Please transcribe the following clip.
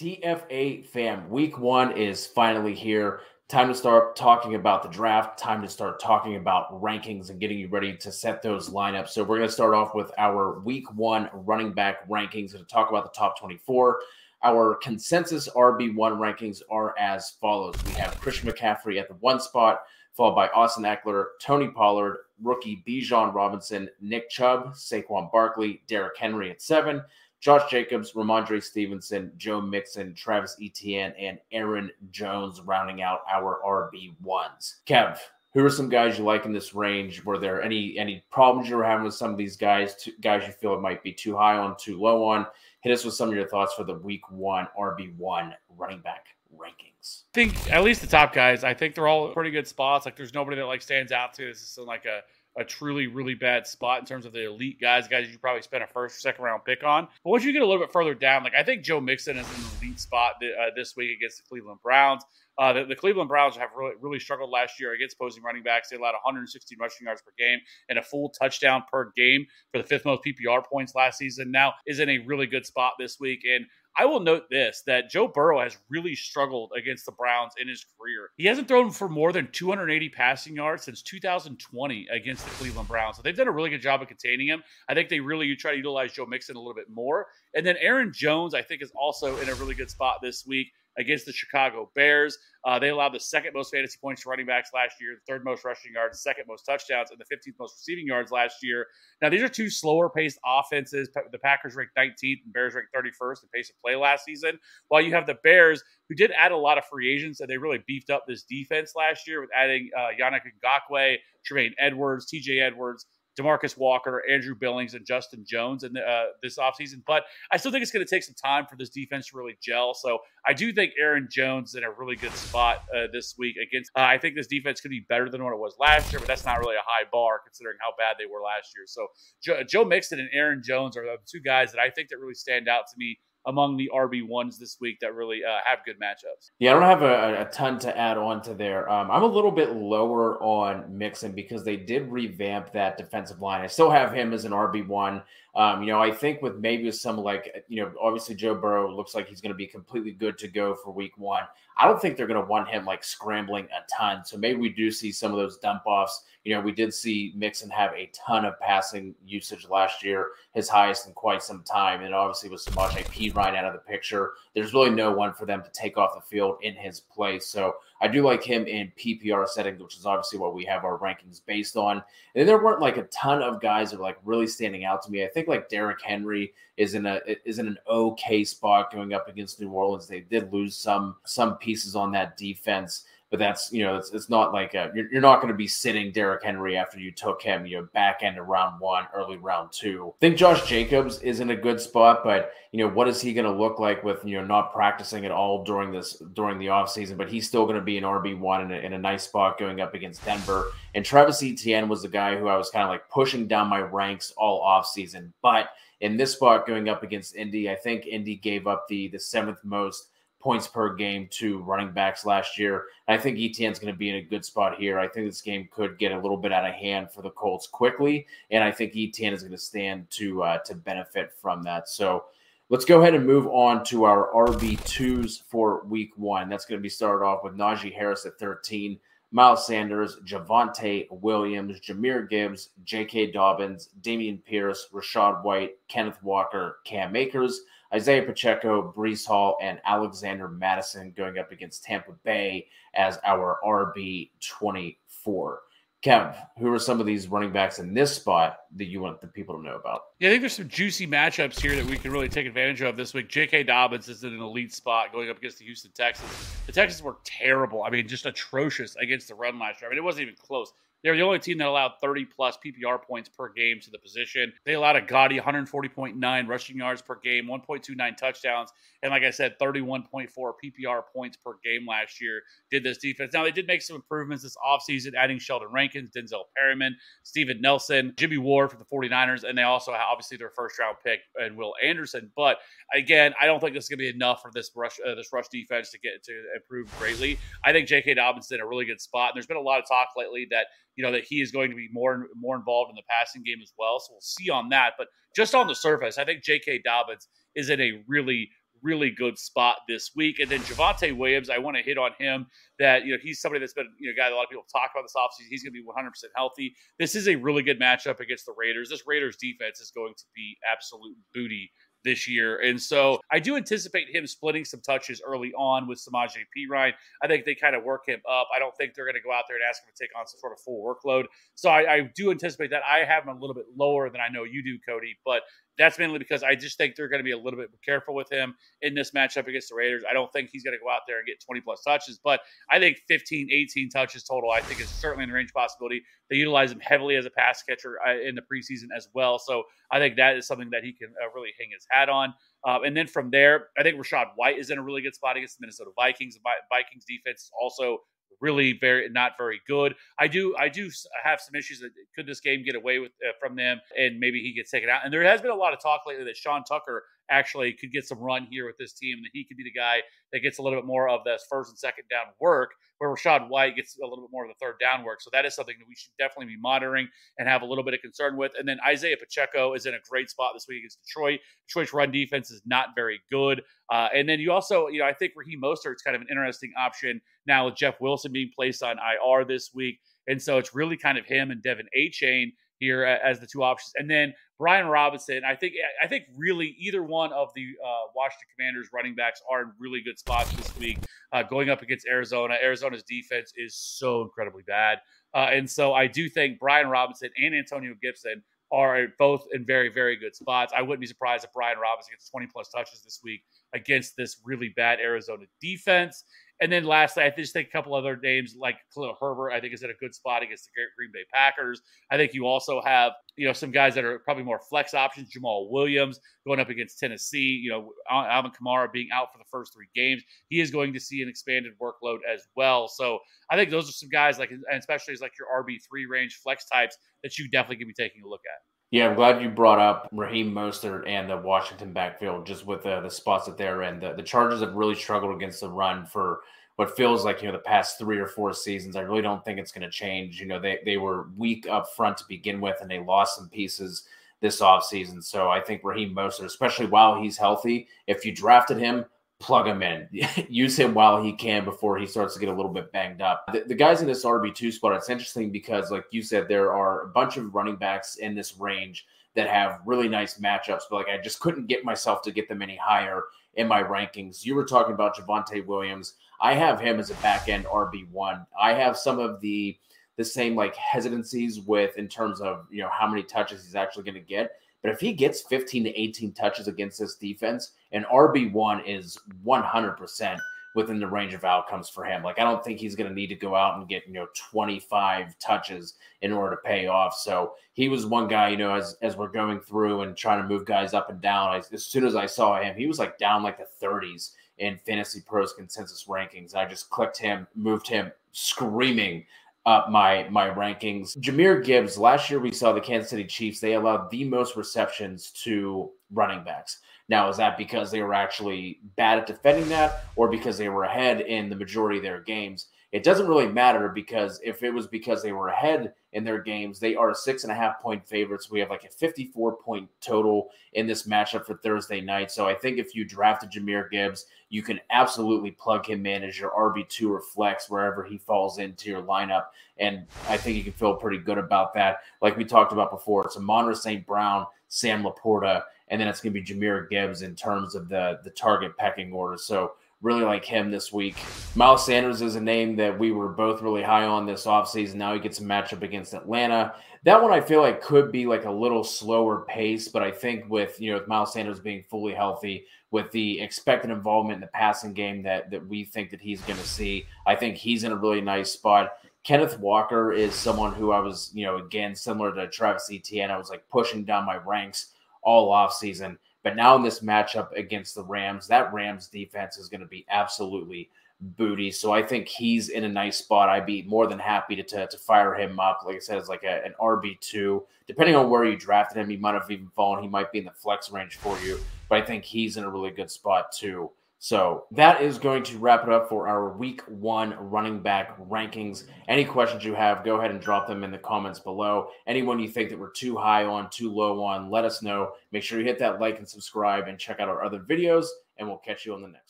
TFA fam, week one is finally here. Time to start talking about the draft. Time to start talking about rankings and getting you ready to set those lineups. So, we're going to start off with our week one running back rankings and talk about the top 24. Our consensus RB1 rankings are as follows We have Christian McCaffrey at the one spot, followed by Austin Ekeler, Tony Pollard, rookie Bijan Robinson, Nick Chubb, Saquon Barkley, Derrick Henry at seven. Josh Jacobs, Rhamondre Stevenson, Joe Mixon, Travis Etienne, and Aaron Jones rounding out our RB1s. Kev, who are some guys you like in this range? Were there any any problems you were having with some of these guys? Two, guys you feel it might be too high on, too low on? Hit us with some of your thoughts for the week one RB1 running back rankings. I think at least the top guys, I think they're all pretty good spots. Like there's nobody that like stands out to. This is like a a truly, really bad spot in terms of the elite guys, guys you probably spent a first or second round pick on. But once you get a little bit further down, like I think Joe Mixon is in an elite spot uh, this week against the Cleveland Browns. Uh, the, the, Cleveland Browns have really, really struggled last year against opposing running backs. They allowed 116 rushing yards per game and a full touchdown per game for the fifth most PPR points last season. Now is in a really good spot this week. And I will note this that Joe Burrow has really struggled against the Browns in his career. He hasn't thrown for more than 280 passing yards since 2020 against the Cleveland Browns. So they've done a really good job of containing him. I think they really try to utilize Joe Mixon a little bit more. And then Aaron Jones, I think, is also in a really good spot this week against the Chicago Bears. Uh, they allowed the second most fantasy points to running backs last year, the third most rushing yards, second most touchdowns, and the 15th most receiving yards last year. Now, these are two slower paced offenses. The Packers ranked 19th and Bears ranked 31st in pace of play last season, while you have the Bears, who did add a lot of free agents and they really beefed up this defense last year with adding uh, Yannick Ngakoue, Tremaine Edmunds, TJ Edwards. Demarcus Walker, Andrew Billings, and Justin Jones in the, uh, this offseason. But I still think it's going to take some time for this defense to really gel. So I do think Aaron Jones is in a really good spot uh, this week against. Uh, I think this defense could be better than what it was last year, but that's not really a high bar considering how bad they were last year. So Joe, Joe Mixon and Aaron Jones are the two guys that I think that really stand out to me among the RB ones this week that really uh, have good matchups. Yeah, I don't have a, a ton to add on to there. Um, I'm a little bit lower on Mixon because they did revamp that defensive line. I still have him as an RB one. Um, you know, I think with maybe some like, you know, obviously Joe Burrow looks like he's going to be completely good to go for week one. I don't think they're going to want him like scrambling a ton. So maybe we do see some of those dump offs. You know, we did see Mixon have a ton of passing usage last year, his highest in quite some time. And obviously with Samaje Perine out of the picture, there's really no one for them to take off the field in his place. So I do like him in PPR settings, which is obviously what we have our rankings based on. And then there weren't like a ton of guys that are like really standing out to me. I think like Derrick Henry is in a is in an okay spot going up against New Orleans. They did lose some some pieces on that defense but that's you know it's, it's not like a, you're, you're not going to be sitting Derrick Henry after you took him you know back end of round one early round two. I think Josh Jacobs is in a good spot but you know what is he going to look like with you know not practicing at all during this during the offseason but he's still going to be an RB1 in a, in a nice spot going up against Denver. And Travis Etienne was the guy who I was kind of like pushing down my ranks all offseason. But in this spot going up against Indy I think Indy gave up the the seventh most points per game to running backs last year. I think Etienne's going to be in a good spot here. I think this game could get a little bit out of hand for the Colts quickly, and I think Etienne is going to stand to uh, to benefit from that. So let's go ahead and move on to our RB twos for Week One. That's going to be started off with Najee Harris at 13. Miles Sanders, Javonte Williams, Jahmyr Gibbs, J.K. Dobbins, Dameon Pierce, Rachaad White, Kenneth Walker, Cam Akers, Isaiah Pacheco, Breece Hall, and Alexander Mattison going up against Tampa Bay as our RB 24. Kev, who are some of these running backs in this spot that you want the people to know about? Yeah, I think there's some juicy matchups here that we can really take advantage of this week. J.K. Dobbins is in an elite spot going up against the Houston Texans. The Texans were terrible. I mean, just atrocious against the run last year. I mean, it wasn't even close. They're the only team that allowed 30 plus PPR points per game to the position. They allowed a gaudy 140.9 rushing yards per game, 1.29 touchdowns, and like I said, 31.4 PPR points per game last year. Did this defense. Now, they did make some improvements this offseason, adding Sheldon Rankins, Denzel Perryman, Steven Nelson, Jimmy Ward for the 49ers, and they also have obviously their first round pick and Will Anderson. But again, I don't think this is going to be enough for this rush uh, this rush defense to get to improve greatly. I think J.K. Dobbins in a really good spot. And there's been a lot of talk lately that you know that he is going to be more more involved in the passing game as well. So we'll see on that. But just on the surface, I think J.K. Dobbins is in a really really good spot this week. And then Javonte Williams, I want to hit on him that, you know, he's somebody that's been, you know, guy that a lot of people talk about this offseason. He's going to be 100% healthy. This is a really good matchup against the Raiders. This Raiders defense is going to be absolute booty this year. And so I do anticipate him splitting some touches early on with Samaj P. Ryan. I think they kind of work him up. I don't think they're going to go out there and ask him to take on some sort of full workload. So I, I do anticipate that. I have him a little bit lower than I know you do, Cody, but that's mainly because I just think they're going to be a little bit careful with him in this matchup against the Raiders. I don't think he's going to go out there and get 20 plus touches, but I think 15, 18 touches total, I think is certainly in the range possibility. They utilize him heavily as a pass catcher uh, in the preseason as well. So I think that is something that he can uh, really hang his hat on. Um, and then from there, I think Rachaad White is in a really good spot against the Minnesota Vikings. The Vikings defense is also really very not very good. I do I do have some issues that could this game get away with uh, from them and maybe he gets taken out. And there has been a lot of talk lately that Sean Tucker actually could get some run here with this team, that he could be the guy that gets a little bit more of this first and second down work, where Rachaad White gets a little bit more of the third down work. So that is something that we should definitely be monitoring and have a little bit of concern with. And then Isaiah Pacheco is in a great spot this week against Detroit. Detroit's run defense is not very good. Uh, and then you also, you know, I think Raheem Mostert's kind of an interesting option now with Jeff Wilson being placed on IR this week. And so it's really kind of him and De'Von Achane here as the two options. And then Brian Robinson, I think I think really either one of the uh, Washington Commanders running backs are in really good spots this week, uh, going up against Arizona. Arizona's defense is so incredibly bad, uh, and so I do think Brian Robinson and Antonio Gibson are both in very very good spots. I wouldn't be surprised if Brian Robinson gets 20 plus touches this week against this really bad Arizona defense. And then lastly, I just think a couple other names like Khalil Herbert, I think is in a good spot against the Green Bay Packers. I think you also have, you know, some guys that are probably more flex options. Jamaal Williams going up against Tennessee. You know, Alvin Kamara being out for the first three games, he is going to see an expanded workload as well. So I think those are some guys like, and especially as like your RB three range flex types that you definitely can be taking a look at. Yeah, I'm glad you brought up Raheem Mostert and the Washington backfield, just with the spots that they're in. The, the Chargers have really struggled against the run for what feels like you know the past three or four seasons. I really don't think it's going to change. You know, they they were weak up front to begin with, and they lost some pieces this offseason. So I think Raheem Mostert, especially while he's healthy, if you drafted him, plug him in, use him while he can before he starts to get a little bit banged up. The, the guys in this RB two spot, it's interesting because, like you said, there are a bunch of running backs in this range that have really nice matchups, but like I just couldn't get myself to get them any higher in my rankings. You were talking about Javonte Williams. I have him as a back end RB1. I have some of the the same like hesitancies with in terms of you know how many touches he's actually going to get. But if he gets 15 to 18 touches against this defense, an RB1 is 100% within the range of outcomes for him. Like I don't think he's going to need to go out and get, you know, 25 touches in order to pay off. So he was one guy, you know, as as we're going through and trying to move guys up and down, I, as soon as I saw him, he was like down like the 30s in Fantasy Pros consensus rankings. I just clicked him, moved him screaming up my my rankings. Jahmyr Gibbs, last year we saw the Kansas City Chiefs, they allowed the most receptions to running backs. Now, is that because they were actually bad at defending that or because they were ahead in the majority of their games? It doesn't really matter because if it was because they were ahead in their games, they are six and a half point favorites. We have like a 54 point total in this matchup for Thursday night. So I think if you drafted Jahmyr Gibbs, you can absolutely plug him in as your RB2 or flex wherever he falls into your lineup. And I think you can feel pretty good about that. Like we talked about before, it's Amon-Ra St. Brown, Sam LaPorta, and then it's going to be Jahmyr Gibbs in terms of the the target pecking order. So really like him this week. Miles Sanders is a name that we were both really high on this offseason. Now he gets a matchup against Atlanta. That one I feel like could be like a little slower pace, but I think with you know with Miles Sanders being fully healthy, with the expected involvement in the passing game that that we think that he's to see, I think he's in a really nice spot. Kenneth Walker is someone who I was, you know, again, similar to Travis Etienne, I was like pushing down my ranks all off season. But now in this matchup against the Rams, that Rams defense is going to be absolutely booty. So I think he's in a nice spot. I'd be more than happy to, to, to fire him up. Like I said, it's like a, an RB2. Depending on where you drafted him, he might have even fallen. He might be in the flex range for you. But I think he's in a really good spot too. So that is going to wrap it up for our week one running back rankings. Any questions you have, go ahead and drop them in the comments below. Anyone you think that we're too high on, too low on, let us know. Make sure you hit that like and subscribe and check out our other videos, and we'll catch you on the next